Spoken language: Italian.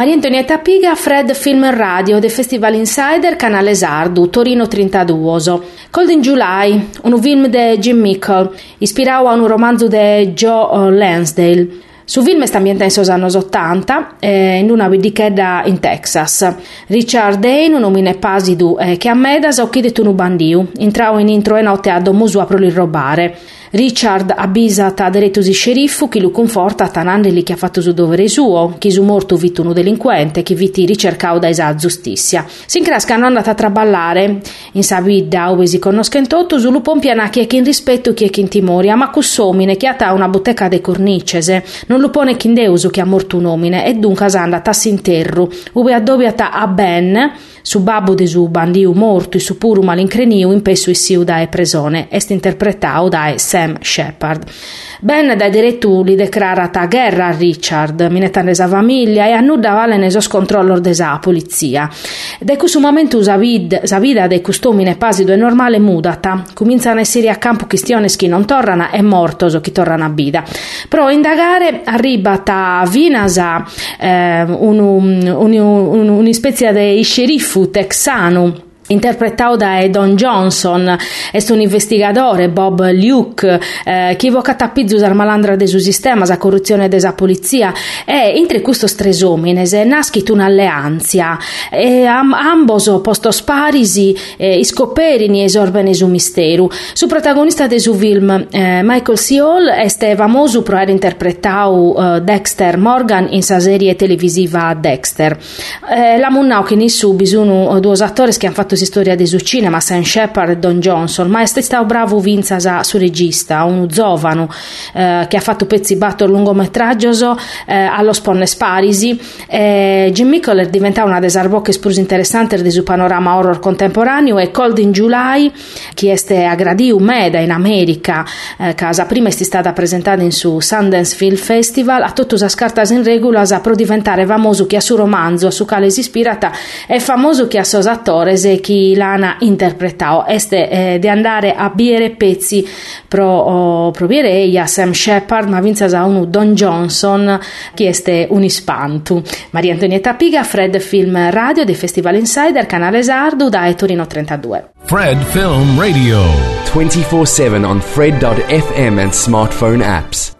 Maria Antonietta Piga, Fred Film Radio, del Festival Insider, Canale Sardu, Torino 32. Cold in July, un film di Jim Mickle, ispirato a un romanzo di Joe Lansdale. Su film sta ambientato negli anni 80, eh, in una vidichedda in Texas. Richard Dane, un uomo pasido eh, che a Medas ha occhidato un bandiu, entrò in intro e notte a domusu a proli robare. Richard avvisa ta direttosi sceriffo che lo conforta tanandoli che ha fatto su dovere suo, che su morto vitto un delinquente, che viti ricercao da esa giustizia. Si incrascano andata a traballare, in sa vita ove si conoscono tutto, su lu pompiana che in rispetto chi è chi in timoria, ma cussomine che ha una bottega de cornicese, non lo pone chi in deuso che ha morto un omine, e dunque andata a sinterru, ove addobbiata a ben, su babbo de su bandiu morto e su puru malincreniu in pesso siu da e presone, est interpretao da Sam Shepard. Ben da diretto li declarata guerra a Richard, minetanesa famiglia e annuda vale neso scontrollo desa polizia. Da questo momento usa vid, sa vida de customine pasido e normale mudata, cominciano a essere a campo questioni che non tornano e mortoso chi tornano a vida. Però indagare arriva ta Vinasa eh, un, un, un, un, specie di sceriffo texano interpretato da Don Johnson, è un investigatore, Bob Luke, eh, che evoca tappizus al malandra del suo sistema, la corruzione della polizia, e entre tre uomini è nascita un'alleanza, e am, ambos posto sparisi, eh, scoperini esorbeni su mistero. Su protagonista del suo film, eh, Michael. Hall, è famoso per aver interpretato eh, Dexter Morgan in sa serie televisiva Dexter. Eh, la Munnau che ne su bisogno due attori che hanno fatto storia di cinema, Sam Shepard e Don Johnson, ma è stato bravo Vinza su regista, uno giovane eh, che ha fatto pezzi batto lungometraggio eh, allo Sponne Sparisi. Eh, Jim Mickle è diventato una delle arbocche più interessanti del panorama horror contemporaneo e Cold in July, che è a Gradiu Meda in America, eh, casa prima è stata presentata in su Sundance Film Festival, a tutte le scartas in regola per diventare famoso che ha su romanzo, a su quale si ispirata, è famoso che ha suo attore e chi l'hanno interpretato. Este eh, di andare a bere pezzi pro, oh, pro a Sam Shepard, ma vinza a uno Don Johnson, che este un ispantu. Maria Antonietta Piga, Fred Film Radio del Festival Insider, canale Sardo da Torino 32. Fred Film Radio 24/7 on fred.fm and smartphone apps.